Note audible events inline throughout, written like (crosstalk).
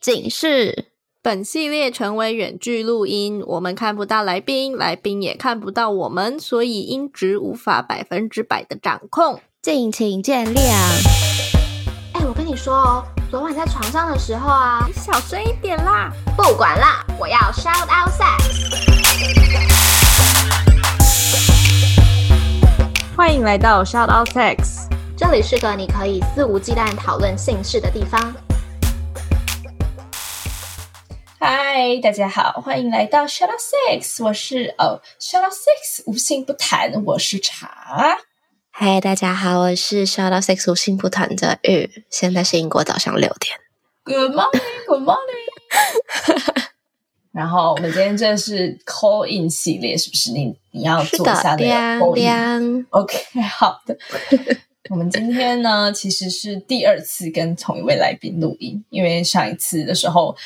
警示：本系列成为远距录音，我们看不到来宾，来宾也看不到我们，所以音质无法百分之百的掌控，敬请见谅。哎，我跟你说哦，昨晚在床上的时候啊，你小声一点啦！不管啦，我要 shout out sex。欢迎来到 shout out sex。这里是个你可以肆无忌惮讨论性事的地方。嗨，大家好，欢迎来到 out Six，我是哦 out sex 无心不谈，我是茶。嗨，大家好，我是 out sex 无心不谈的玉，现在是英国早上六点。Good morning，Good morning。(laughs) 然后我们今天这是 call in 系列，是不是？你你要做一下那个 call in？OK，好的。(laughs) 我们今天呢，其实是第二次跟同一位来宾录音，因为上一次的时候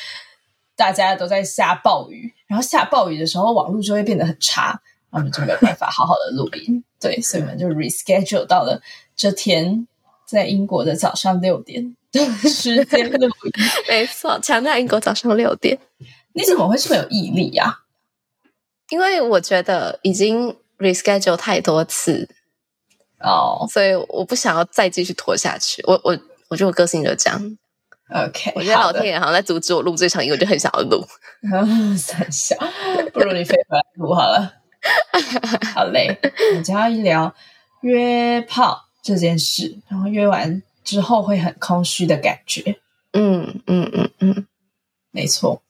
大家都在下暴雨，然后下暴雨的时候网络就会变得很差，然后我们就没有办法好好的录音。对，所以我们就 reschedule 到了这天在英国的早上六点的时间录音。(laughs) 没错，强调英国早上六点。你怎么会这么有毅力呀？因为我觉得已经 reschedule 太多次。哦，oh. 所以我不想要再继续拖下去。我我我觉得我个性就这样。OK，我觉得老天爷好像在阻止我录这场音，我就很想要录。(laughs) 三小，不如你飞回来录好了。好嘞，我们就要一聊约炮这件事，然后约完之后会很空虚的感觉。嗯嗯嗯嗯，没错。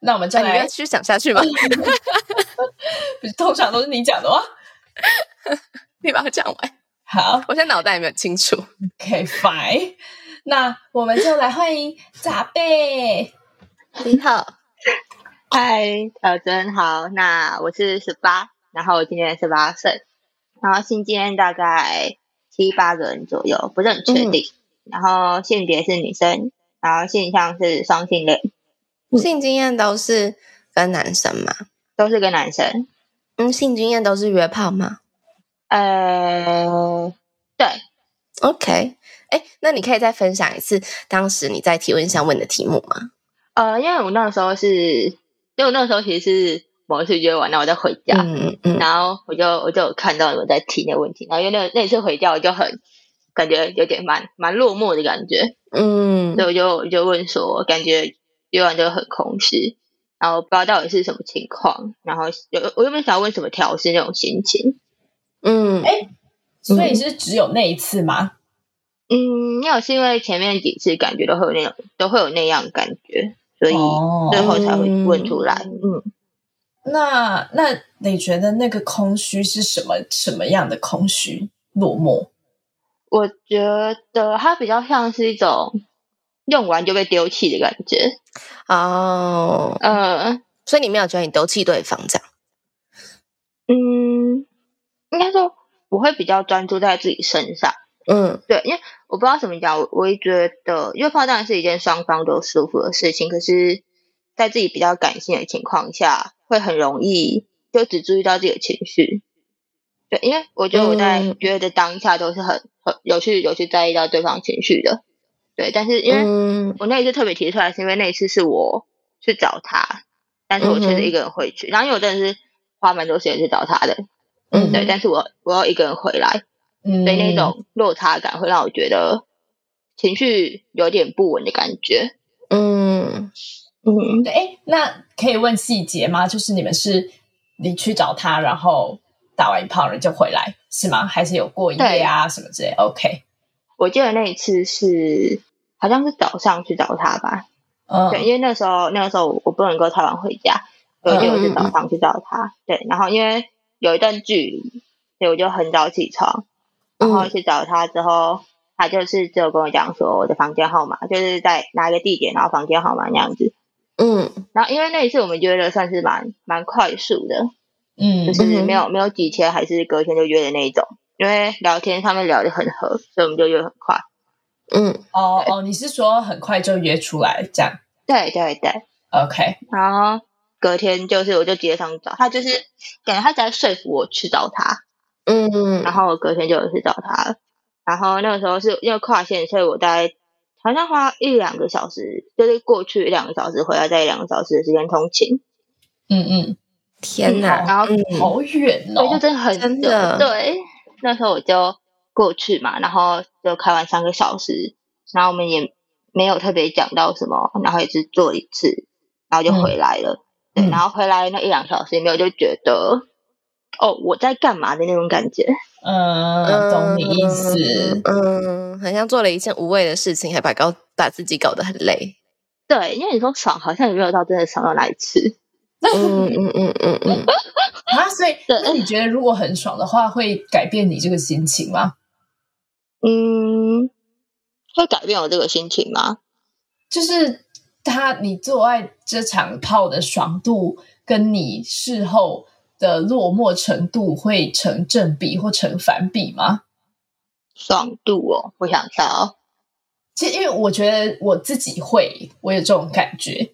那我们再来，啊、你要继续讲下去吗？(laughs) (laughs) 不是通常都是你讲的吗？你把它讲完。好，我现在脑袋也没有清楚。OK，fine。那我们就来欢迎杂贝。你好，嗨，呃，真好。那我是十八，然后我今年十八岁，然后性经验大概七八个人左右，不是很确定。嗯、然后性别是女生，然后性向是双性恋。性经验都是跟男生吗？都是跟男生。嗯，性经验都是约炮吗？呃，对，OK，哎，那你可以再分享一次当时你在提问箱问的题目吗？呃，因为我那个时候是，因为我那时候其实是某一次约完，然后我再回家，嗯嗯，嗯然后我就我就有看到你们在提那个问题，然后因为那那次回家我就很感觉有点蛮蛮落寞的感觉，嗯，所以我就我就问说，感觉约完就很空虚，然后不知道到底是什么情况，然后有我有没有想要问什么调试那种心情？嗯，哎，所以是只有那一次吗？嗯，没有，是因为前面几次感觉都会有那种，都会有那样感觉，所以最后才会问出来。哦、嗯，那那你觉得那个空虚是什么什么样的空虚？落寞？我觉得它比较像是一种用完就被丢弃的感觉。哦，呃，所以你没有觉得你丢弃对方这样？嗯。应该说，我会比较专注在自己身上。嗯，对，因为我不知道怎么讲，我我会觉得约炮当然是一件双方都舒服的事情，可是，在自己比较感性的情况下，会很容易就只注意到自己的情绪。对，因为我觉得我在约的当下都是很很有去有去在意到对方情绪的。对，但是因为我那一次特别提出来，是因为那一次是我去找他，但是我却是一个人回去，然后因为我真的是花蛮多时间去找他的。嗯，对，但是我我要一个人回来，嗯，所以那种落差感会让我觉得情绪有点不稳的感觉。嗯嗯，对，那可以问细节吗？就是你们是你去找他，然后打完一炮人就回来，是吗？还是有过夜啊什么之类？OK，我记得那一次是好像是早上去找他吧。嗯，对，因为那时候那个时候我不能够太晚回家，所以我是早上去找他。对，然后因为。有一段距离，所以我就很早起床，然后去找他之后，嗯、他就是只有跟我讲说我的房间号码，就是在哪一个地点，然后房间号码那样子。嗯，然后因为那一次我们约的算是蛮蛮快速的，嗯，就是没有没有几天，还是隔天就约的那一种，因为聊天上面聊得很合，所以我们就约很快。嗯，哦哦，你是说很快就约出来这样？对对对，OK，然后。隔天就是，我就直接上去找他，就是感觉他在说服我去找他，嗯，然后我隔天就有去找他了。然后那个时候是因为跨线，所以我大概好像花一两个小时，就是过去两个小时，回来再一两个小时的时间通勤。嗯嗯，天哪，然后、嗯、好远哦，对，就真的很真的。对，那时候我就过去嘛，然后就开完三个小时，然后我们也没有特别讲到什么，然后也是做一次，然后就回来了。嗯、对，然后回来那一两小时，没有就觉得。哦，我在干嘛的那种感觉？嗯，懂你意思。嗯，好像做了一件无谓的事情，还把搞把自己搞得很累。对，因为你说爽，好像也没有到真的爽到哪里去。嗯嗯嗯嗯嗯。(laughs) 啊，所以那你觉得如果很爽的话，会改变你这个心情吗？嗯，会改变我这个心情吗？就是他，你做爱这场炮的爽度，跟你事后。的落寞程度会成正比或成反比吗？爽度哦，我想到，其实因为我觉得我自己会，我有这种感觉，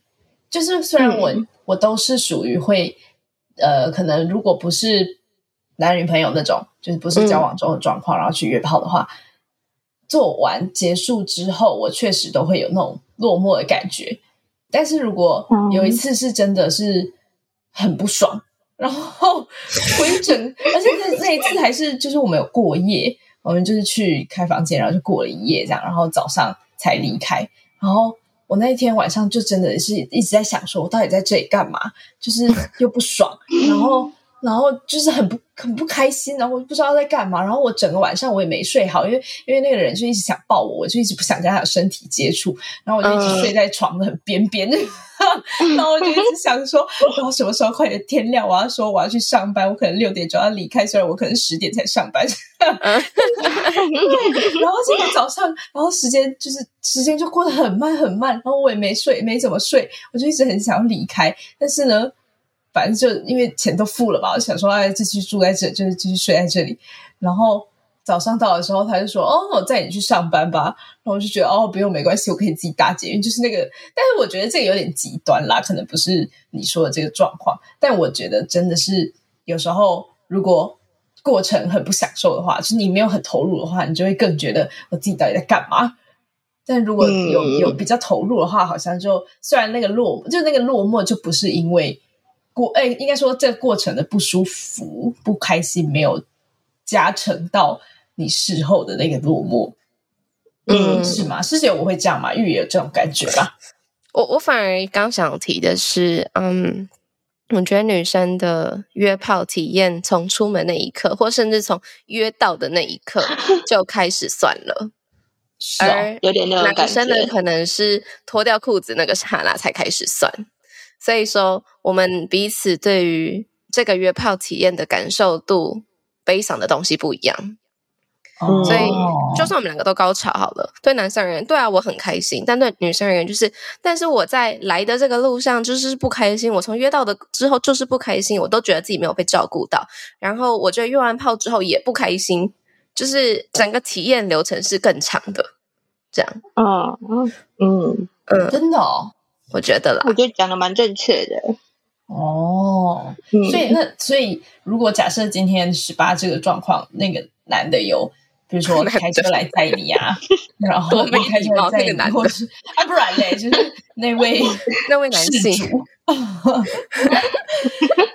就是虽然我、嗯、我都是属于会，呃，可能如果不是男女朋友那种，就是不是交往中的状况，嗯、然后去约炮的话，做完结束之后，我确实都会有那种落寞的感觉。但是如果有一次是真的是很不爽。然后我一整，(laughs) 而且那那一次还是就是我们有过夜，我们就是去开房间，然后就过了一夜这样，然后早上才离开。然后我那一天晚上就真的是一直在想，说我到底在这里干嘛？就是又不爽，然后。然后就是很不很不开心，然后我不知道在干嘛，然后我整个晚上我也没睡好，因为因为那个人就一直想抱我，我就一直不想跟他有身体接触，然后我就一直睡在床的很边边，(laughs) 然后我就一直想说，然后什么时候快点天亮，我要说我要去上班，我可能六点就要离开，虽然我可能十点才上班，嗯、(laughs) 然后现在早上，然后时间就是时间就过得很慢很慢，然后我也没睡，没怎么睡，我就一直很想要离开，但是呢。反正就因为钱都付了吧，我想说哎，继续住在这，就是继续睡在这里。然后早上到的时候，他就说：“哦，我载你去上班吧。”然后我就觉得：“哦，不用，没关系，我可以自己搭捷运。”就是那个，但是我觉得这个有点极端啦，可能不是你说的这个状况。但我觉得真的是有时候，如果过程很不享受的话，就是你没有很投入的话，你就会更觉得我自己到底在干嘛。但如果有有比较投入的话，好像就虽然那个落，就那个落寞，就不是因为。过哎，应该说这个过程的不舒服、不开心，没有加成到你事后的那个落寞，嗯，是吗？师姐，我会这样吗？玉也有这种感觉吧？(laughs) 我我反而刚想提的是，嗯，我觉得女生的约炮体验，从出门那一刻，或甚至从约到的那一刻 (laughs) 就开始算了，是哦，而有点那种感觉。男生的可能是脱掉裤子那个刹那才开始算。所以说，我们彼此对于这个约炮体验的感受度、悲伤的东西不一样。哦、所以，就算我们两个都高潮好了，对男生而言，对啊，我很开心；但对女生而言，就是，但是我在来的这个路上就是不开心。我从约到的之后就是不开心，我都觉得自己没有被照顾到。然后，我觉得约完炮之后也不开心，就是整个体验流程是更长的。这样，嗯嗯嗯嗯，真的哦。我觉得啦，我觉得讲的蛮正确的哦。所以那所以，如果假设今天十八这个状况，那个男的有，比如说 (laughs) 开车来载你啊，然后开车来载你，或是啊，不然嘞，就是那位 (laughs) 那位男性，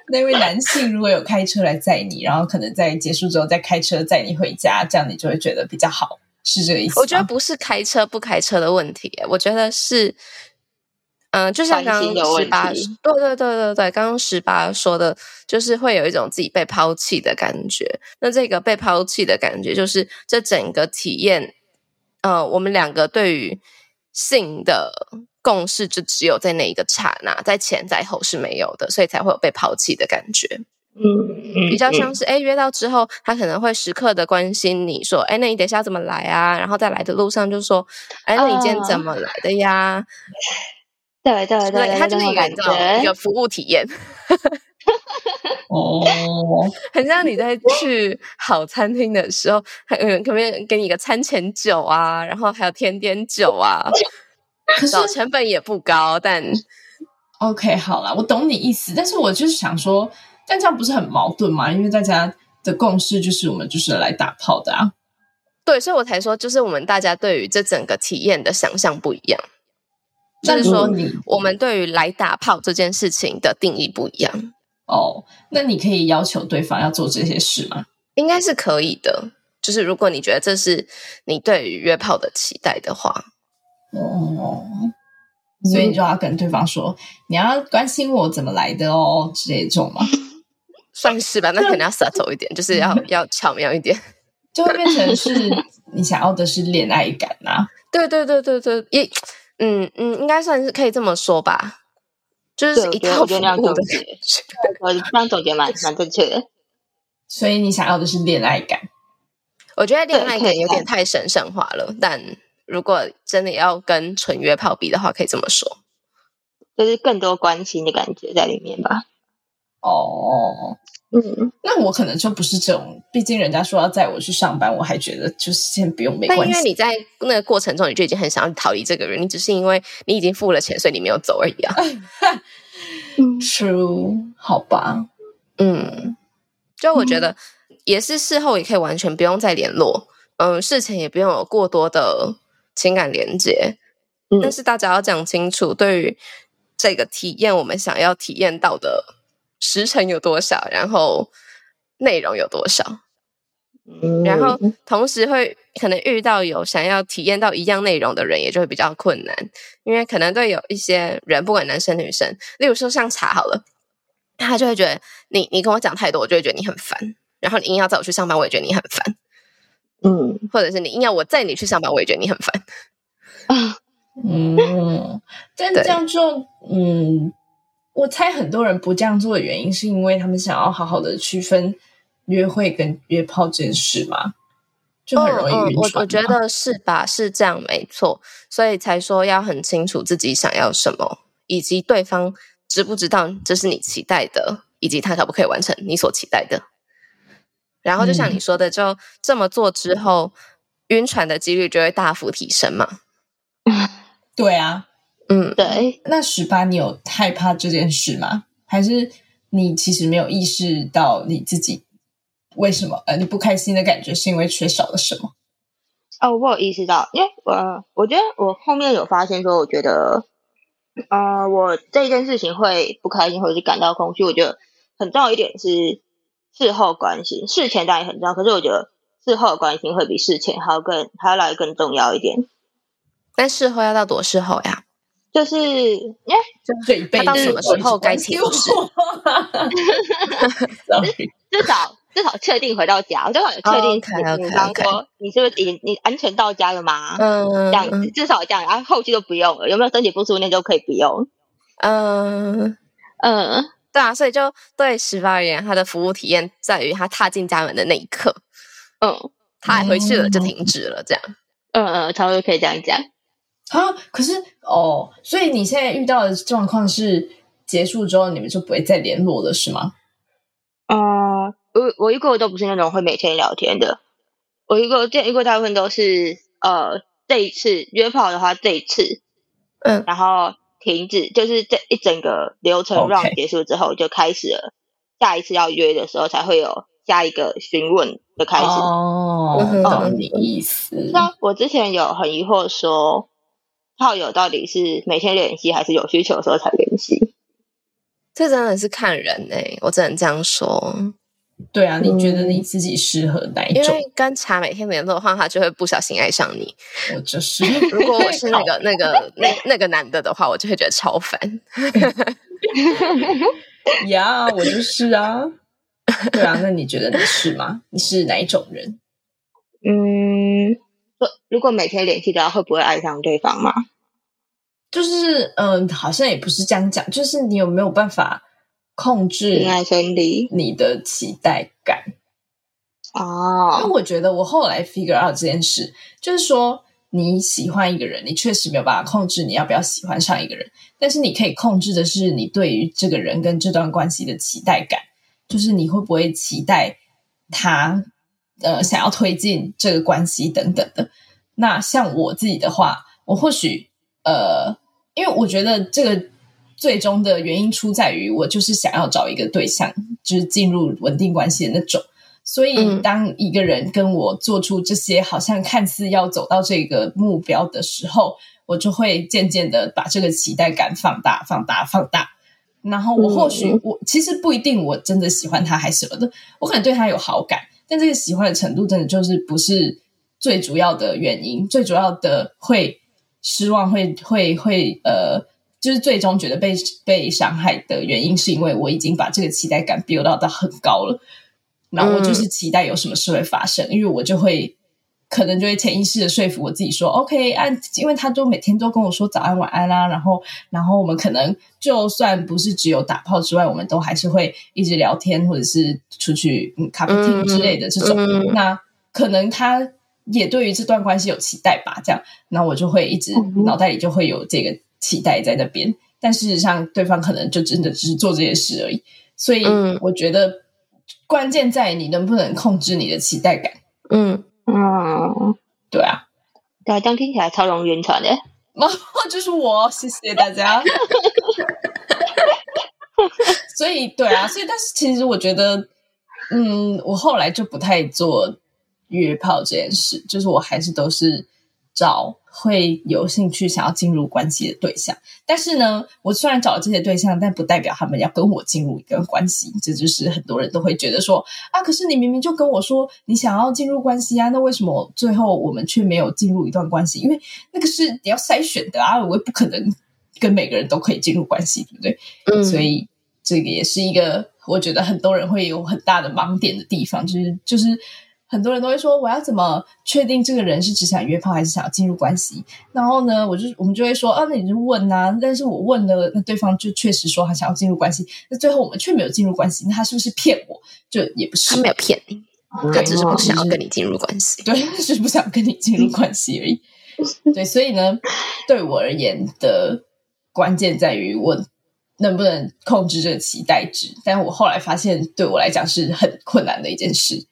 那位男性如果有开车来载你，然后可能在结束之后再开车载你回家，这样你就会觉得比较好，是这个意思？我觉得不是开车不开车的问题，我觉得是。嗯，就像刚刚十八，对对对对对，刚刚十八说的，就是会有一种自己被抛弃的感觉。那这个被抛弃的感觉，就是这整个体验，呃，我们两个对于性的共识，就只有在那一个刹那，在前在后是没有的，所以才会有被抛弃的感觉。嗯，比较像是哎，约到之后，他可能会时刻的关心你说，哎，那你等一下怎么来啊？然后在来的路上就说，哎，那你今天怎么来的呀？对对对，它就是一个一个服务体验，哦，很像你在去好餐厅的时候，可不可以给你一个餐前酒啊，然后还有甜点酒啊，可是成本也不高，但 (laughs) OK 好啦，我懂你意思，但是我就是想说，但这样不是很矛盾吗？因为大家的共识就是我们就是来打炮的啊。对，所以我才说，就是我们大家对于这整个体验的想象不一样。就是说，我们对于来打炮这件事情的定义不一样。哦，那你可以要求对方要做这些事吗？应该是可以的。就是如果你觉得这是你对于约炮的期待的话，哦，所以你就要跟对方说，你要关心我怎么来的哦之类的这种吗？(laughs) 算是吧，那可能要 subtle 一点，就是要 (laughs) 要巧妙一点，就会变成是你想要的是恋爱感啊。(laughs) 对对对对对，也嗯嗯，应该算是可以这么说吧，就是一套服务的感觉。我这样总结蛮 (laughs) 蛮正确的。所以你想要的是恋爱感。我觉得恋爱感有点太神圣化了，但如果真的要跟纯约炮比的话，可以这么说，就是更多关心的感觉在里面吧。哦，嗯，那我可能就不是这种，毕竟人家说要载我去上班，我还觉得就是先不用没关系。但因为你在那个过程中，你就已经很想要逃离这个人，你只是因为你已经付了钱，所以你没有走而已啊。(laughs) 嗯，True，好吧，嗯，就我觉得。也是事后也可以完全不用再联络，嗯，事前也不用有过多的情感连接，嗯，但是大家要讲清楚，对于这个体验，我们想要体验到的时程有多少，然后内容有多少，嗯，然后同时会可能遇到有想要体验到一样内容的人，也就会比较困难，因为可能对有一些人，不管男生女生，例如说像茶好了，他就会觉得你你跟我讲太多，我就会觉得你很烦。然后你硬要载我去上班，我也觉得你很烦。嗯，或者是你硬要我载你去上班，我也觉得你很烦。啊，嗯，(laughs) 但这样就嗯，我猜很多人不这样做的原因，是因为他们想要好好的区分约会跟约炮这件事嘛，就很容易晕船。我我觉得是吧？是这样，没错。所以才说要很清楚自己想要什么，以及对方知不知道这是你期待的，以及他可不可以完成你所期待的。然后就像你说的，就这么做之后，嗯、晕船的几率就会大幅提升嘛。(laughs) 对啊，嗯，对。那十八，你有害怕这件事吗？还是你其实没有意识到你自己为什么呃你不开心的感觉是因为缺少了什么？哦，我有意识到，因为我我觉得我后面有发现说，我觉得呃我这件事情会不开心或者是感到空虚，我觉得很重要一点是。事后关心，事前当然很重要，可是我觉得事后的关心会比事前还要更还要来更重要一点。但事后要到多事后呀？就是耶，就他到什么时候该停止？(laughs) 至少至少确定回到家，我至少有确定。比方说，你是不是已经你安全到家了吗？嗯，这样子至少这样，然后后期就不用了。有没有身体不舒服，那就可以不用。嗯嗯。对啊，所以就对十八而言，他的服务体验在于他踏进家门的那一刻，嗯，他还回去了就停止了，这样，嗯嗯，差不多可以这样讲。啊，可是哦，所以你现在遇到的状况是结束之后你们就不会再联络了，是吗？啊、呃，我我一个都不是那种会每天聊天的，我一个见一个大部分都是呃这一次约炮的话这一次，嗯，然后。停止，就是这一整个流程 round 结束之后，就开始了。下一次要约的时候，才会有下一个询问的开始。哦，懂你意思。那我之前有很疑惑说，炮友到底是每天联系，还是有需求的时候才联系？这真的是看人哎、欸，我只能这样说。对啊，你觉得你自己适合哪一种？因为跟茶每天联络的话，他就会不小心爱上你。我就是，如果我是那个 (laughs) 那个 (laughs) 那那个男的的话，我就会觉得超烦。呀，yeah, 我就是啊。对啊，那你觉得你是吗？你是哪一种人？嗯，如果每天联系的话，会不会爱上对方吗？就是，嗯，好像也不是这样讲，就是你有没有办法？控制你的期待感哦，因为我觉得我后来 figure out 这件事，就是说你喜欢一个人，你确实没有办法控制你要不要喜欢上一个人，但是你可以控制的是你对于这个人跟这段关系的期待感，就是你会不会期待他呃想要推进这个关系等等的。那像我自己的话，我或许呃，因为我觉得这个。最终的原因出在于我就是想要找一个对象，就是进入稳定关系的那种，所以当一个人跟我做出这些好像看似要走到这个目标的时候，我就会渐渐的把这个期待感放大、放大、放大。然后我或许我其实不一定我真的喜欢他还是什么的，我可能对他有好感，但这个喜欢的程度真的就是不是最主要的原因。最主要的会失望，会会会呃。就是最终觉得被被伤害的原因，是因为我已经把这个期待感 build 到到很高了，然后我就是期待有什么事会发生，嗯、因为我就会可能就会潜意识的说服我自己说，OK，按，因为他都每天都跟我说早安晚安啦、啊，然后然后我们可能就算不是只有打炮之外，我们都还是会一直聊天，或者是出去嗯咖啡厅之类的这种，嗯嗯、那可能他也对于这段关系有期待吧，这样，那我就会一直脑袋里就会有这个。期待在那边，但事实上，对方可能就真的只是做这些事而已。所以，我觉得关键在于你能不能控制你的期待感。嗯嗯，对啊，对啊，这样听起来超容易晕船的。哦，(laughs) 就是我，谢谢大家。(laughs) 所以，对啊，所以，但是，其实我觉得，嗯，我后来就不太做约炮这件事，就是我还是都是找。会有兴趣想要进入关系的对象，但是呢，我虽然找了这些对象，但不代表他们要跟我进入一个关系。这就是很多人都会觉得说啊，可是你明明就跟我说你想要进入关系啊，那为什么最后我们却没有进入一段关系？因为那个是你要筛选的啊，我也不可能跟每个人都可以进入关系，对不对？嗯，所以这个也是一个我觉得很多人会有很大的盲点的地方，就是就是。很多人都会说，我要怎么确定这个人是只想约炮还是想要进入关系？然后呢，我就我们就会说，啊，那你就问啊。但是我问了，那对方就确实说他想要进入关系，那最后我们却没有进入关系，那他是不是骗我？就也不是，他没有骗你，他只是不想要跟你进入关系，对，就是不想跟你进入关系而已。(laughs) 对，所以呢，对我而言的关键在于我能不能控制这个期待值。但我后来发现，对我来讲是很困难的一件事。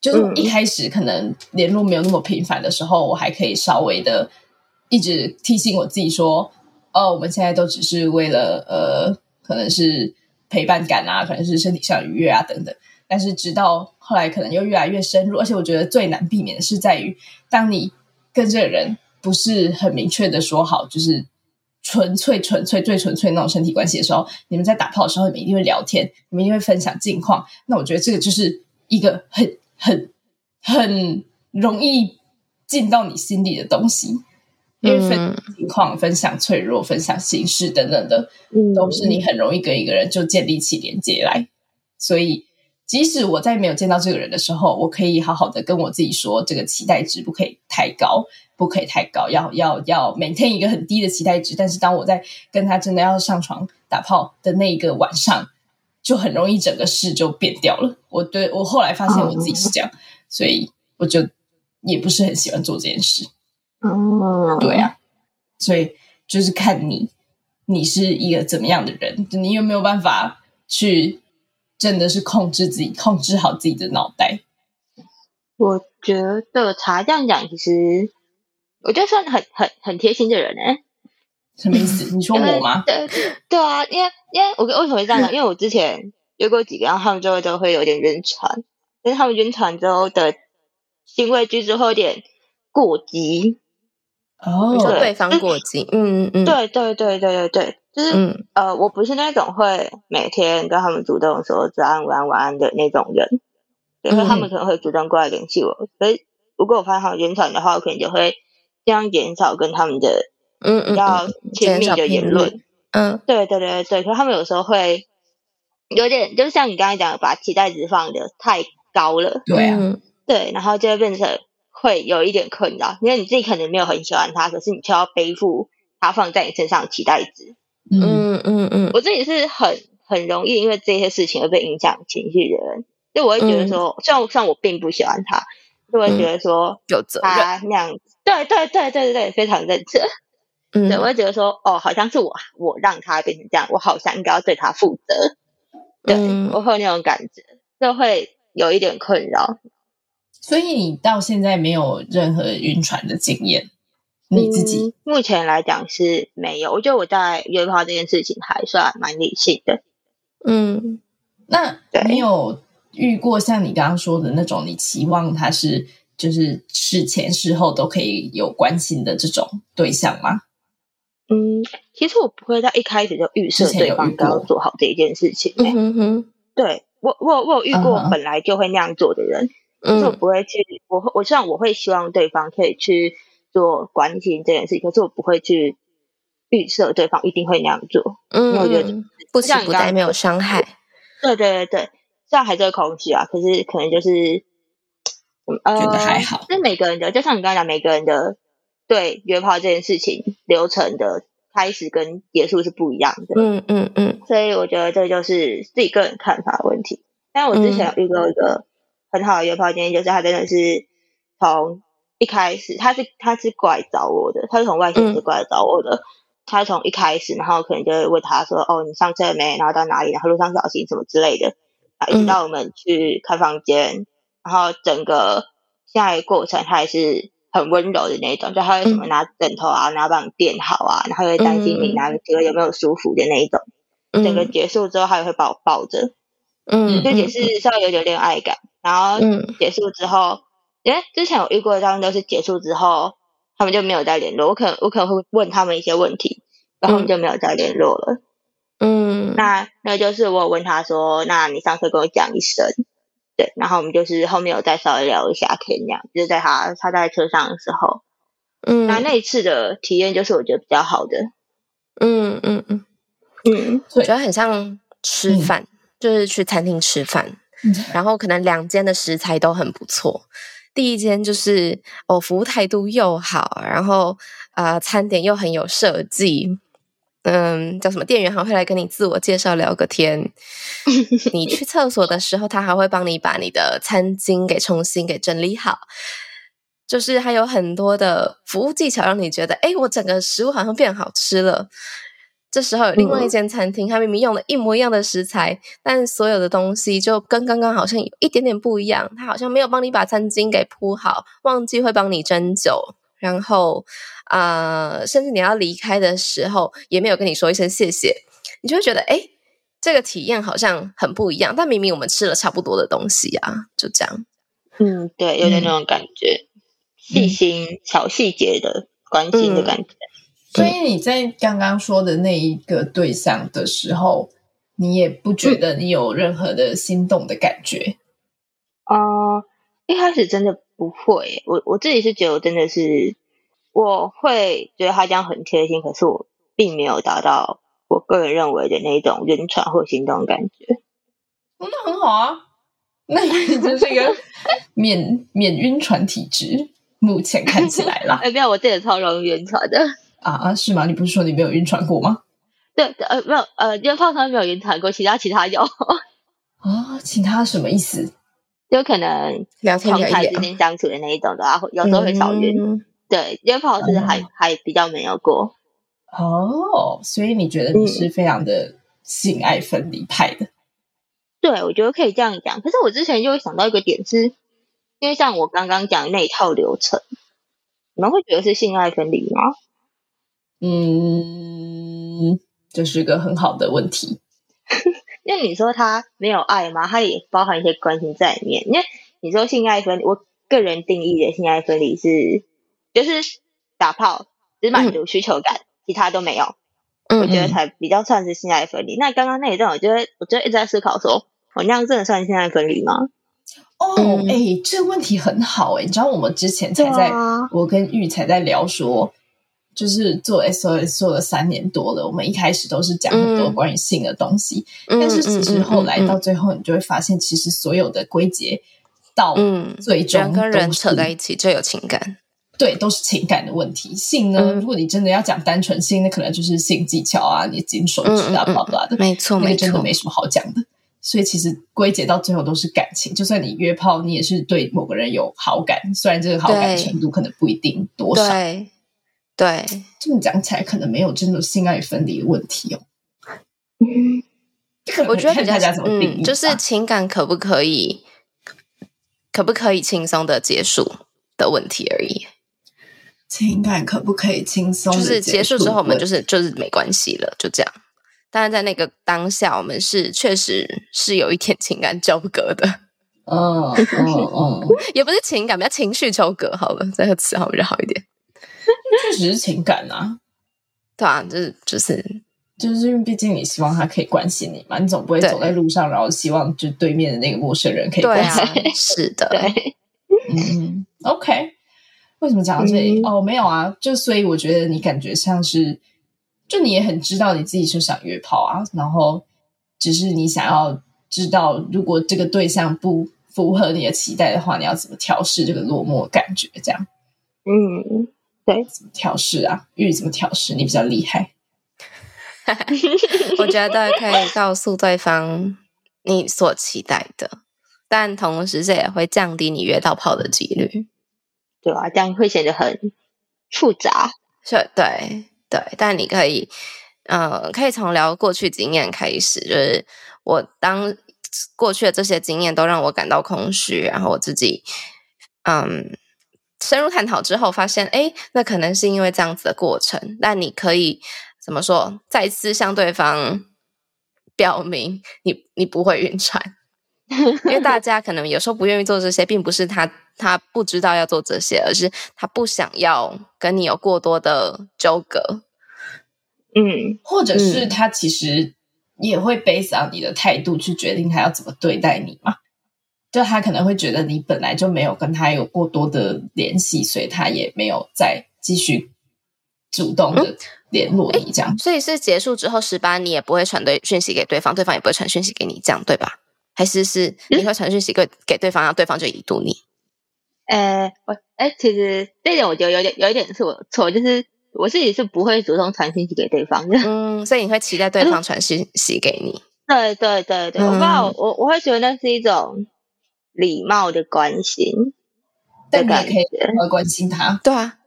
就是一开始可能联络没有那么频繁的时候，我还可以稍微的一直提醒我自己说：“哦，我们现在都只是为了呃，可能是陪伴感啊，可能是身体上愉悦啊等等。”但是直到后来，可能又越来越深入，而且我觉得最难避免的是在于，当你跟这个人不是很明确的说好，就是纯粹、纯粹、最纯粹那种身体关系的时候，你们在打炮的时候，你们一定会聊天，你们一定会分享近况。那我觉得这个就是一个很。很很容易进到你心里的东西，因为分情况、分享脆弱、分享心事等等的，都是你很容易跟一个人就建立起连接来。所以，即使我在没有见到这个人的时候，我可以好好的跟我自己说，这个期待值不可以太高，不可以太高，要要要 maintain 一个很低的期待值。但是，当我在跟他真的要上床打炮的那一个晚上，就很容易整个事就变掉了。我对我后来发现我自己是这样，嗯、所以我就也不是很喜欢做这件事。嗯，对啊，所以就是看你你是一个怎么样的人，你有没有办法去真的是控制自己，控制好自己的脑袋。我觉得茶这样讲，其实我觉得算很很很贴心的人哎。什么意思？你说我吗？对对啊，因为因为我为什么会这样呢？因为我之前约过几个，然后他们就会都会有点晕船，但是他们晕船之后的行为举止会有点过激。哦，对，对方过激，嗯嗯，对对对对对对，就是、嗯、呃，我不是那种会每天跟他们主动说早安、晚安、晚安的那种人，所以他们可能会主动过来联系我。所以如果我发现他们晕船的话，我可能就会尽量减少跟他们的。嗯嗯，要亲密的言论，嗯，对对对对，可是他们有时候会有点，就像你刚才讲的，把期待值放的太高了，对啊，对，然后就会变成会有一点困扰，因为你自己可能没有很喜欢他，可是你却要背负他放在你身上的期待值，嗯。嗯嗯，我自己是很很容易因为这些事情而被影响情绪的人，就我会觉得说，虽然虽然我并不喜欢他，就会觉得说有责任。那样，对对对对对对，非常认真。嗯，对，我会觉得说，哦，好像是我，我让他变成这样，我好像应该要对他负责。对，嗯、我会有那种感觉，就会有一点困扰。所以你到现在没有任何晕船的经验，你自己、嗯、目前来讲是没有。我觉得我在约炮这件事情还算蛮理性的。嗯，那没有遇过像你刚刚说的那种，你期望他是就是事前事后都可以有关心的这种对象吗？嗯，其实我不会在一开始就预设对方刚要做好这一件事情。嗯哼哼，对我我我有遇过本来就会那样做的人，嗯，我不会去，我我虽然我会希望对方可以去做关心这件事情，可是我不会去预设对方一定会那样做。嗯，我觉得不期不待没有伤害。对对对对。这样还是会空虚啊，可是可能就是，呃，觉得还好。那每个人的，就像你刚才讲，每个人的对约炮这件事情流程的开始跟结束是不一样的。嗯嗯嗯。所以我觉得这就是自己个人看法的问题。但我之前有遇到一个很好的约炮经验，就是他真的是从一开始，他是他是过来找我的，他是从外县市过来找我的。嗯、他从一开始，然后可能就会问他说：“哦，你上车了没？然后到哪里？然后路上小心什么之类的。”啊，一直到我们去开房间，嗯、然后整个下一个过程，他也是很温柔的那种，就他会什么拿枕头啊，然后帮你垫好啊，然后会担心你哪个觉得有没有舒服的那一种。嗯、整个结束之后，他也会把我抱着，嗯，就也是稍微有点恋爱感。然后结束之后，因为之前我遇过的，他们都是结束之后，他们就没有再联络。我可能我可能会问他们一些问题，然后他们就没有再联络了。嗯，那那就是我问他说，那你上次跟我讲一声，对，然后我们就是后面有再稍微聊一下天，这样，就是在他他在车上的时候，嗯，那那一次的体验就是我觉得比较好的，嗯嗯嗯。嗯，我觉得很像吃饭，嗯、就是去餐厅吃饭，嗯、然后可能两间的食材都很不错，第一间就是哦服务态度又好，然后啊、呃、餐点又很有设计。嗯，叫什么？店员还会来跟你自我介绍，聊个天。你去厕所的时候，他还会帮你把你的餐巾给重新给整理好。就是还有很多的服务技巧，让你觉得，哎，我整个食物好像变好吃了。这时候有另外一间餐厅，他明明用了一模一样的食材，但所有的东西就跟刚刚好像有一点点不一样。他好像没有帮你把餐巾给铺好，忘记会帮你斟酒。然后，啊、呃，甚至你要离开的时候，也没有跟你说一声谢谢，你就会觉得，哎，这个体验好像很不一样。但明明我们吃了差不多的东西啊，就这样。嗯，对，有点那种感觉，嗯、细心小细节的关心的感觉。嗯、所以你在刚刚说的那一个对象的时候，你也不觉得你有任何的心动的感觉？啊、嗯呃，一开始真的。不会，我我自己是觉得我真的是，我会觉得他这样很贴心，可是我并没有达到我个人认为的那种晕船或心动感觉。那很好啊，那你就是一个免 (laughs) 免晕船体质，目前看起来啦。(laughs) 哎，不要，我自己也超容易晕船的 (laughs) 啊啊？是吗？你不是说你没有晕船过吗？对，呃，没有，呃，因为泡汤没有晕船过，其他其他有。啊，其他什么意思？就可能聊天聊之间相处的那一种的话，有时候会少晕。嗯、对，约炮是还、嗯、还比较没有过。哦，所以你觉得你是非常的性爱分离派的？嗯、对，我觉得可以这样讲。可是我之前就会想到一个点是，是因为像我刚刚讲的那一套流程，你们会觉得是性爱分离吗？嗯，这是一个很好的问题。(laughs) 因为你说他没有爱吗？他也包含一些关心在里面。因为你说性爱分离，我个人定义的性爱分离是，就是打炮只满足需求感，嗯、其他都没有。我觉得才比较算是性爱分离。那刚刚那一段，我觉得我就一直在思考说，我那样真的算性爱分离吗？哦，哎、欸，这个问题很好哎、欸。你知道我们之前才在，啊、我跟玉才在聊说。就是做 SOS 做了三年多了，我们一开始都是讲很多关于性的东西，嗯、但是其实后来到最后，你就会发现，其实所有的归结到最终人跟人扯在一起就有情感，对，都是情感的问题。性呢，嗯、如果你真的要讲单纯性，那可能就是性技巧啊，你金手指啊，巴拉的，没错，那个真的没什么好讲的。所以其实归结到最后都是感情，就算你约炮，你也是对某个人有好感，虽然这个好感程度可能不一定多少。对，这么讲起来，可能没有真的性爱分离的问题哦。嗯，我觉得比较嗯，就是情感可不可以，可不可以轻松的结束的问题而已。情感可不可以轻松？就是结束之后，我们就是就是没关系了，就这样。当然在那个当下，我们是确实是有一点情感纠葛的。嗯嗯嗯，(laughs) 也不是情感，比较情绪纠葛。好了，这个词好比较好一点。(laughs) 确实是情感啊，对啊，就是就是就是因为毕竟你希望他可以关心你嘛，你总不会走在路上，然后希望就对面的那个陌生人可以关心你。是的，(laughs) 对，嗯，OK。为什么讲到这里？嗯、哦，没有啊，就所以我觉得你感觉像是，就你也很知道你自己是想约炮啊，然后只是你想要知道，如果这个对象不符合你的期待的话，你要怎么调试这个落寞感觉？这样，嗯，对，怎么调试啊？玉怎么调试？你比较厉害。(laughs) 我觉得可以告诉对方你所期待的，但同时这也会降低你约到炮的几率。对啊，这样会显得很复杂。是，对对，但你可以，呃，可以从聊过去经验开始，就是我当过去的这些经验都让我感到空虚，然后我自己，嗯，深入探讨之后发现，哎，那可能是因为这样子的过程。那你可以怎么说？再次向对方表明你，你你不会晕船。(laughs) 因为大家可能有时候不愿意做这些，并不是他他不知道要做这些，而是他不想要跟你有过多的纠葛。嗯，或者是他其实也会 base on 你的态度去决定他要怎么对待你嘛？就他可能会觉得你本来就没有跟他有过多的联系，所以他也没有再继续主动的联络你这样。嗯，所以是结束之后十八，你也不会传对讯息给对方，对方也不会传讯息给你，这样对吧？还是是你会传讯息给给对方，让对方就已读你？呃，我哎，其实这点我觉得有点有一点是我的错，就是我自己是不会主动传讯息给对方的。嗯，所以你会期待对方传讯息给你？对对对对，我不知道，我我会觉得那是一种礼貌的关心的感觉，会关心他。对啊，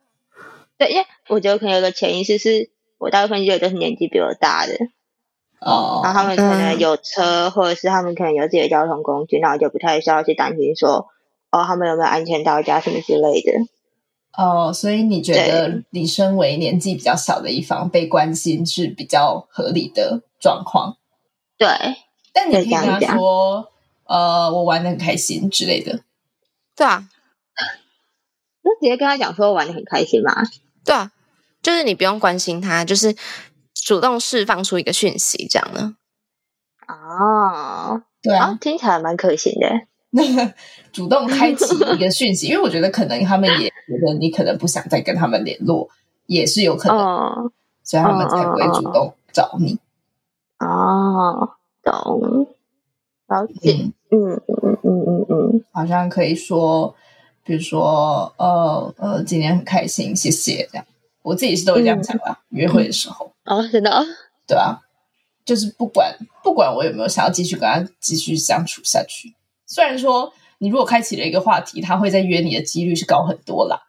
对，因为我觉得可能有个潜意识是，我大部分觉得都是年纪比我大的。哦，然后他们可能有车，嗯、或者是他们可能有自己的交通工具，那我就不太需要去担心说，哦，他们有没有安全到家什么之类的。哦，所以你觉得你身为年纪比较小的一方被关心是比较合理的状况？对，但你可以跟他说，呃，我玩的很开心之类的。对啊，那直接跟他讲说玩的很开心嘛？对啊，就是你不用关心他，就是。主动释放出一个讯息，这样呢？哦，对啊，听起来蛮可行的。那 (laughs) 个主动开启一个讯息，因为我觉得可能他们也觉得你可能不想再跟他们联络，也是有可能，哦、所以他们才不会主动找你。哦，懂，了解。嗯嗯嗯嗯嗯嗯，好像可以说，比如说，呃呃，今天很开心，谢谢这样。我自己是都会这样讲啦，嗯、约会的时候。哦，真的哦，对啊，就是不管不管我有没有想要继续跟他继续相处下去，虽然说你如果开启了一个话题，他会再约你的几率是高很多啦，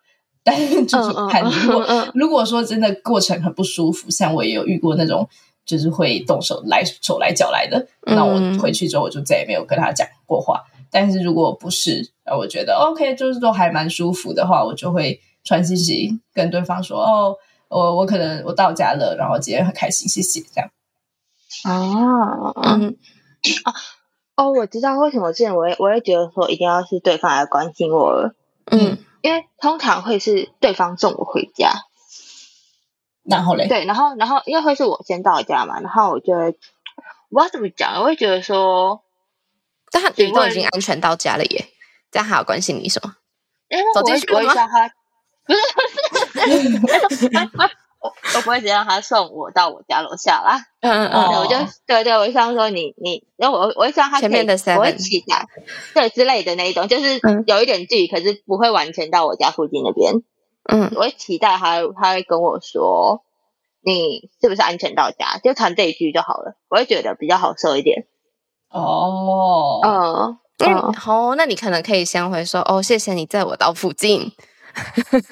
但是就是看如果、如果说真的过程很不舒服，像我也有遇过那种就是会动手来手来脚来的，那我回去之后我就再也没有跟他讲过话。嗯、但是如果不是，我觉得 OK，就是都还蛮舒服的话，我就会传信息跟对方说哦。我我可能我到家了，然后今天很开心，谢谢这样。哦，嗯，哦，哦，我知道为什么之前我也我也觉得说一定要是对方来关心我了，嗯，因为通常会是对方送我回家，然后嘞，对，然后然后因为会是我先到家嘛，然后我就我不知道怎么讲，我会觉得说，但他你都已经安全到家了耶，这样还要关心你什么？因为我会我会叫他。不是不是，(laughs) 我我不会直接让他送我到我家楼下啦。嗯嗯，我就对对，我就想说你你，然后我我会让他前面的 seven，我会期待对之类的那一种，就是有一点距离，可是不会完全到我家附近那边。嗯，我会期待他他会跟我说你是不是安全到家，就谈这一句就好了，我会觉得比较好受一点。哦，嗯嗯，好，那你可能可以先回说哦，谢谢你载我到附近。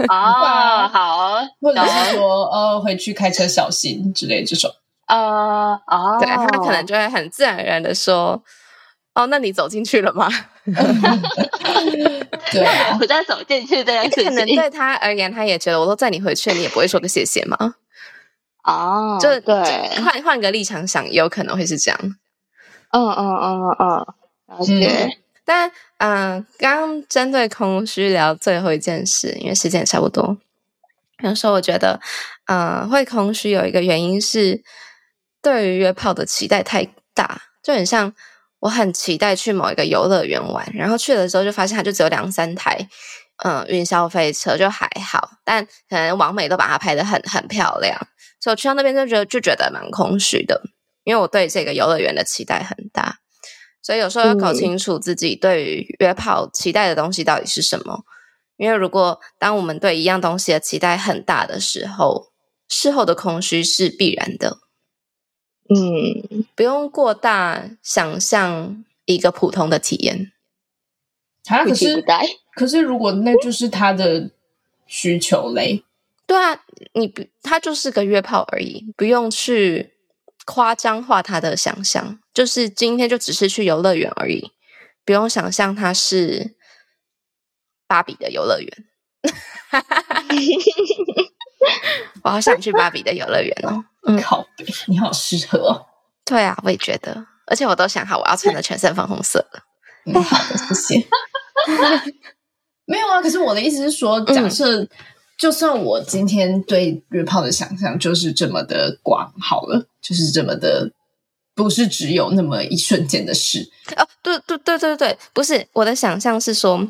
哦，(laughs) 好，或者是说，呃，回去开车小心之类这种，呃，哦，对，他可能就会很自然而然的说，哦，那你走进去了吗？(laughs) 对啊，(laughs) 我在走进去这件事情，可能对他而言，他也觉得我都载你回去，你也不会说个谢谢吗？(laughs) 哦，就对，换换个立场想，有可能会是这样。嗯嗯嗯嗯嗯，了解。但嗯、呃，刚针对空虚聊最后一件事，因为时间也差不多。有时候，我觉得，嗯、呃，会空虚有一个原因是对于约炮的期待太大，就很像我很期待去某一个游乐园玩，然后去了之后就发现它就只有两三台，嗯、呃，云霄飞车就还好，但可能王美都把它拍的很很漂亮，所以我去到那边就觉得就觉得蛮空虚的，因为我对这个游乐园的期待很大。所以有时候要搞清楚自己对于约炮期待的东西到底是什么，因为如果当我们对一样东西的期待很大的时候，事后的空虚是必然的。嗯，不用过大想象一个普通的体验。啊，可是可是如果那就是他的需求嘞？对啊，你不，他就是个约炮而已，不用去。夸张化他的想象，就是今天就只是去游乐园而已，不用想象他是芭比的游乐园。(laughs) 我好想去芭比的游乐园哦！嗯，靠背，你好适合哦。对啊，我也觉得，而且我都想好我要穿的全身粉红色了。嗯，好的，谢谢。没有啊，可是我的意思是说，假设。嗯就算我今天对约炮的想象就是这么的广，好了，就是这么的，不是只有那么一瞬间的事。哦，对对对对对，不是我的想象是说，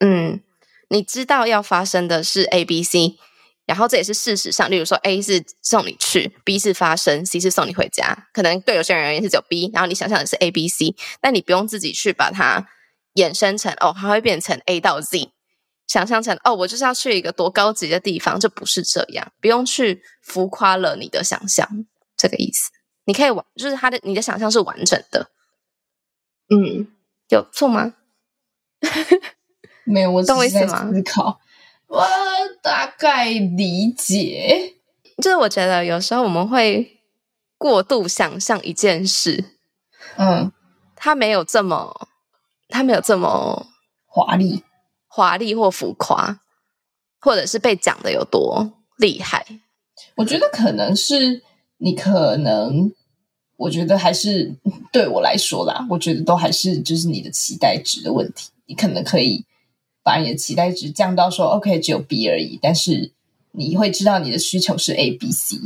嗯，你知道要发生的是 A、B、C，然后这也是事实上，例如说 A 是送你去，B 是发生，C 是送你回家。可能对有些人而言是只有 B，然后你想象的是 A、B、C，但你不用自己去把它衍生成哦，它会变成 A 到 Z。想象成哦，我就是要去一个多高级的地方，就不是这样，不用去浮夸了你的想象，这个意思。你可以完，就是他的你的想象是完整的。嗯，有错吗？(laughs) 没有，我懂我意思吗？思考，我大概理解。就是我觉得有时候我们会过度想象一件事，嗯，他没有这么，他没有这么华丽。华丽或浮夸，或者是被讲的有多厉害？我觉得可能是你可能，我觉得还是 (laughs) 对我来说啦，我觉得都还是就是你的期待值的问题。你可能可以把你的期待值降到说 OK 只有 B 而已，但是你会知道你的需求是 A、B、C。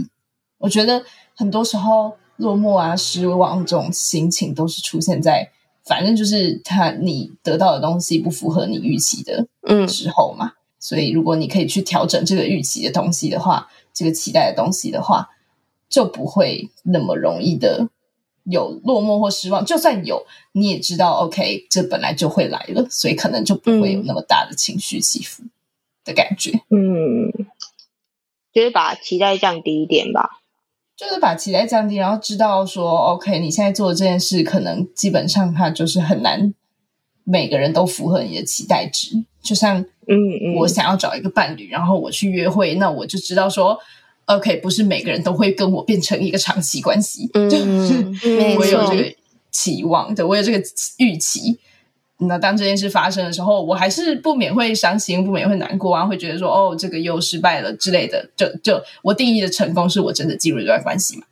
我觉得很多时候落寞啊、失望这种心情都是出现在。反正就是他，你得到的东西不符合你预期的时候嘛，嗯，所以如果你可以去调整这个预期的东西的话，这个期待的东西的话，就不会那么容易的有落寞或失望。就算有，你也知道，OK，这本来就会来了，所以可能就不会有那么大的情绪起伏的感觉。嗯，就是把期待降低一点吧。就是把期待降低，然后知道说，OK，你现在做的这件事，可能基本上它就是很难每个人都符合你的期待值。就像，嗯，我想要找一个伴侣，然后我去约会，那我就知道说，OK，不是每个人都会跟我变成一个长期关系，嗯，就 (laughs) 是我有这个期望，对，我有这个预期。那当这件事发生的时候，我还是不免会伤心，不免会难过啊，会觉得说哦，这个又失败了之类的。就就我定义的成功是我真的进入一段关系嘛，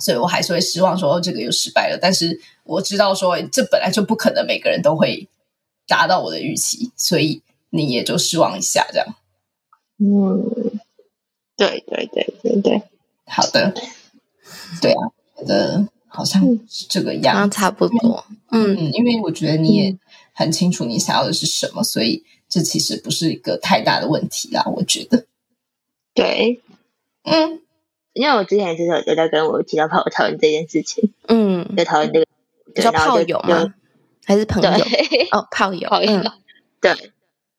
所以我还是会失望说哦，这个又失败了。但是我知道说这本来就不可能每个人都会达到我的预期，所以你也就失望一下这样。嗯，对对对对对，好的，对啊，觉得好像是这个样，嗯，差不多。嗯嗯，因为我觉得你也。很清楚你想要的是什么，所以这其实不是一个太大的问题啦。我觉得，对，嗯，因为我之前就是有在跟我其他朋友讨论这件事情，嗯，在讨论这个，你说炮友吗？还是朋友？哦，炮友，(laughs) 炮友，嗯，对，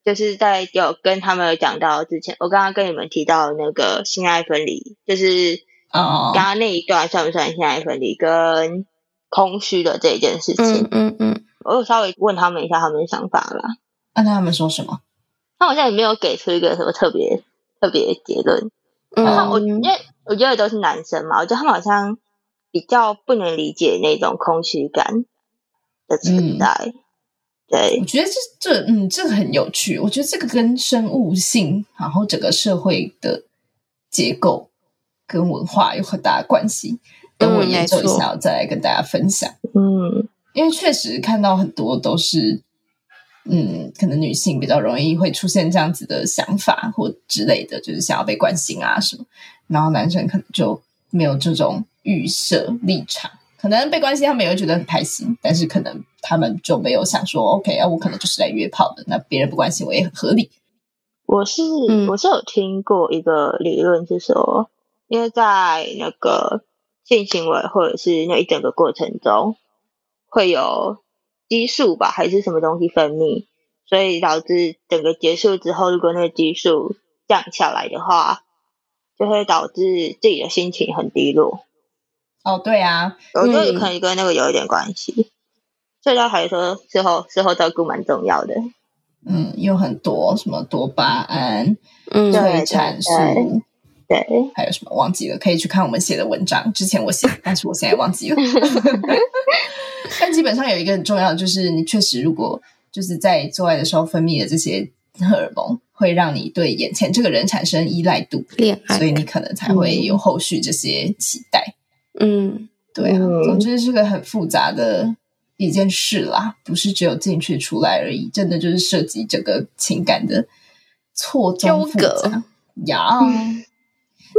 就是在有跟他们有讲到之前，我刚刚跟你们提到那个性爱分离，就是哦，刚刚那一段算不算性爱分离跟空虚的这一件事情？嗯嗯。嗯我有稍微问他们一下他们的想法啦。那他们说什么？他好像也没有给出一个什么特别特别的结论。嗯，然后我因为我觉得都是男生嘛，我觉得他们好像比较不能理解那种空虚感的存在。嗯、对，我觉得这这嗯这个很有趣。我觉得这个跟生物性，然后整个社会的结构跟文化有很大的关系。等我研究一下，我再来跟大家分享。嗯，因为确实看到很多都是，嗯，可能女性比较容易会出现这样子的想法或之类的，就是想要被关心啊什么，然后男生可能就没有这种预设立场。可能被关心，他们也会觉得很开心，但是可能他们就没有想说，OK 啊，我可能就是来约炮的，那别人不关心我也很合理。我是、嗯、我是有听过一个理论，是说，因为在那个性行为或者是那一整个过程中，会有激素吧，还是什么东西分泌，所以导致整个结束之后，如果那个激素降下来的话，就会导致自己的心情很低落。哦，对啊，我觉得可能跟那个有一点关系。所以他还说事后事后照顾蛮重要的。嗯，有很多什么多巴胺、嗯，催产素，对，还有什么忘记了？可以去看我们写的文章。之前我写，但是我现在忘记了。(laughs) (laughs) 但基本上有一个很重要的，就是你确实如果就是在做爱的时候分泌的这些荷尔蒙，会让你对眼前这个人产生依赖度，恋爱，所以你可能才会有后续这些期待。嗯，对啊，总之是个很复杂的一件事啦，不是只有进去出来而已，真的就是涉及整个情感的错综复杂呀。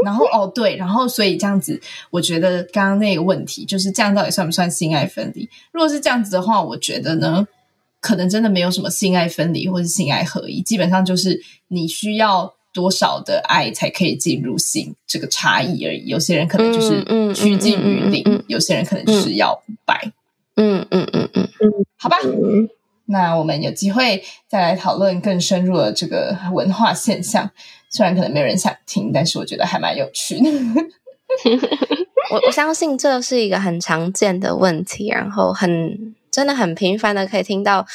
然后哦，对，然后所以这样子，我觉得刚刚那个问题就是这样到底算不算性爱分离？如果是这样子的话，我觉得呢，可能真的没有什么性爱分离或是性爱合一，基本上就是你需要。多少的爱才可以进入性？这个差异而已。有些人可能就是趋近于零，嗯嗯嗯嗯嗯，有些人可能就是要百。嗯嗯嗯好吧。那我们有机会再来讨论更深入的这个文化现象。虽然可能没有人想听，但是我觉得还蛮有趣的。(laughs) 我我相信这是一个很常见的问题，然后很真的很频繁的可以听到。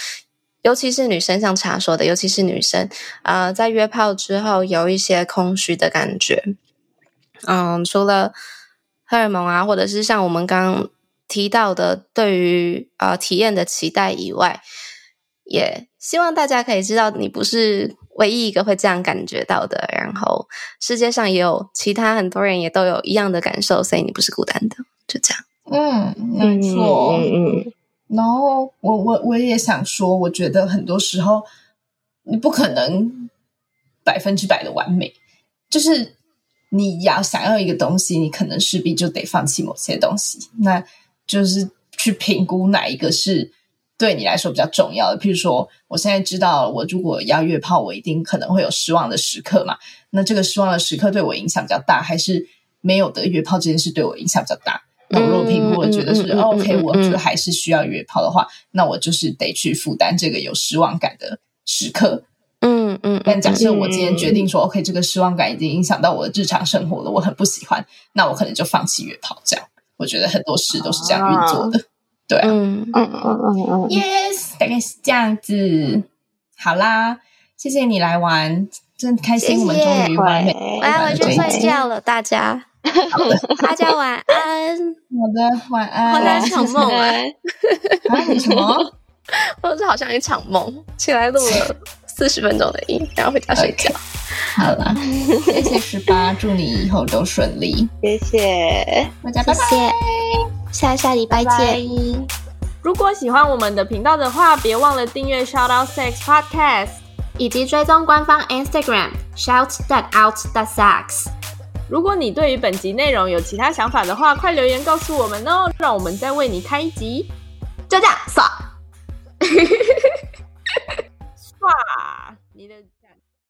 尤其是女生，像茶说的，尤其是女生，呃，在约炮之后有一些空虚的感觉。嗯，除了荷尔蒙啊，或者是像我们刚刚提到的，对于呃体验的期待以外，也希望大家可以知道，你不是唯一一个会这样感觉到的。然后，世界上也有其他很多人也都有一样的感受，所以你不是孤单的。就这样。嗯，没错。嗯嗯。然后我我我也想说，我觉得很多时候你不可能百分之百的完美，就是你要想要一个东西，你可能势必就得放弃某些东西，那就是去评估哪一个是对你来说比较重要的。譬如说，我现在知道我如果要约炮，我一定可能会有失望的时刻嘛，那这个失望的时刻对我影响比较大，还是没有的约炮这件事对我影响比较大？那我如果评估我，觉得是 OK，我觉得还是需要约炮的话，那我就是得去负担这个有失望感的时刻。嗯嗯。但假设我今天决定说，OK，这个失望感已经影响到我的日常生活了，我很不喜欢，那我可能就放弃约炮。这样，我觉得很多事都是这样运作的。(laughs) 对啊。嗯嗯嗯嗯嗯。Yes，大概是这样子。好啦，谢谢你来玩，真开心。我们终于完美，我要回去睡觉了，大家。(laughs) 好的，大家晚安。(laughs) 好的，晚安。好像一场梦啊！啊，你什么？我这好像一场梦。起来录了四十分钟的音，然后回家睡觉。好了，谢谢十八，(laughs) 祝你以后都顺利。谢谢大家，拜拜。下下礼拜见。如果喜欢我们的频道的话，别忘了订阅 Shout Out Sex Podcast，以及追踪官方 Instagram Shout That Out That Sex。如果你对于本集内容有其他想法的话，快留言告诉我们哦，让我们再为你开一集。就这样，刷，(laughs) 哇，你的。